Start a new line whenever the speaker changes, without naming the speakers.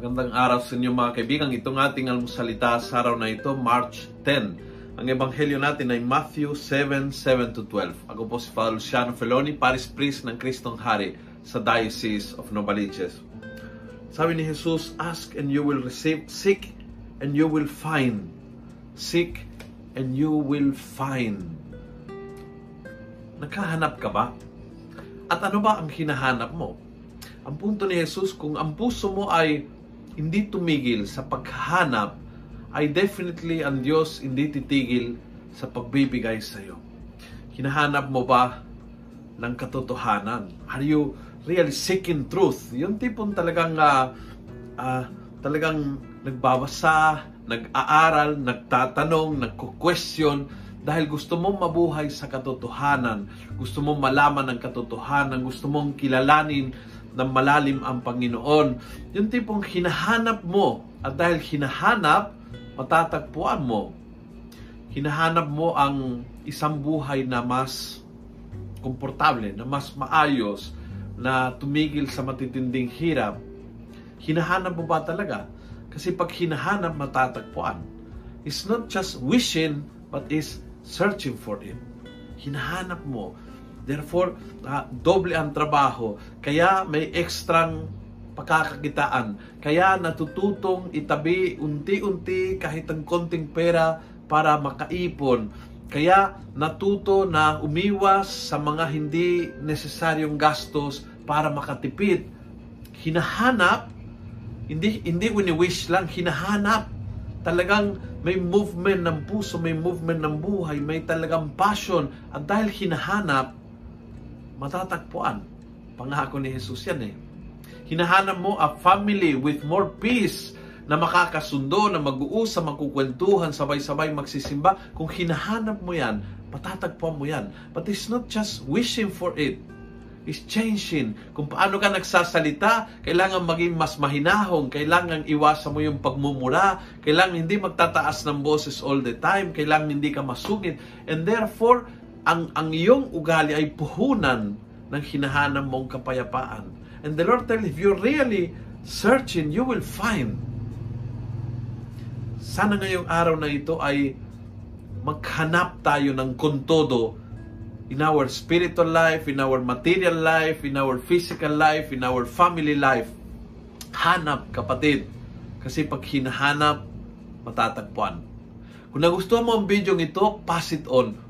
Magandang araw sa inyo mga kaibigan. Itong ating almusalita sa araw na ito, March 10. Ang ebanghelyo natin ay Matthew 7, 7 to 12. Ako po si Father Luciano Feloni, Paris Priest ng Kristong Hari sa Diocese of Novaliches. Sabi ni Jesus, Ask and you will receive, seek and you will find. Seek and you will find. Nakahanap ka ba? At ano ba ang hinahanap mo? Ang punto ni Jesus, kung ang puso mo ay hindi tumigil sa paghahanap, ay definitely ang Diyos hindi titigil sa pagbibigay sa iyo. Hinahanap mo ba ng katotohanan? Are you really seeking truth? Yung tipong talagang uh, uh, talagang nagbabasa, nag-aaral, nagtatanong, nagko-question dahil gusto mong mabuhay sa katotohanan, gusto mong malaman ng katotohanan, gusto mong kilalanin ng malalim ang Panginoon. Yung tipong hinahanap mo at dahil hinahanap, matatagpuan mo. Hinahanap mo ang isang buhay na mas komportable, na mas maayos, na tumigil sa matitinding hirap. Hinahanap mo ba talaga? Kasi pag hinahanap, matatagpuan. It's not just wishing, but is searching for it. Hinahanap mo Therefore, uh, doble ang trabaho. Kaya may ekstrang pagkakakitaan. Kaya natututong itabi unti-unti kahit ang konting pera para makaipon. Kaya natuto na umiwas sa mga hindi nesesaryong gastos para makatipid. Hinahanap, hindi, hindi wini-wish lang, hinahanap. Talagang may movement ng puso, may movement ng buhay, may talagang passion. At dahil hinahanap, matatagpuan. Pangako ni Jesus yan eh. Hinahanap mo a family with more peace na makakasundo, na mag-uusap, magkukwentuhan, sabay-sabay magsisimba. Kung hinahanap mo yan, matatagpuan mo yan. But it's not just wishing for it. It's changing. Kung paano ka nagsasalita, kailangan maging mas mahinahong, kailangan iwasan mo yung pagmumura, kailangan hindi magtataas ng boses all the time, kailangan hindi ka masungit. And therefore, ang, ang iyong ugali ay puhunan ng hinahanap mong kapayapaan. And the Lord tells, if you're really searching, you will find. Sana ngayong araw na ito ay maghanap tayo ng kontodo in our spiritual life, in our material life, in our physical life, in our family life. Hanap, kapatid. Kasi pag hinahanap, matatagpuan. Kung nagustuhan mo ang video ito, pass it on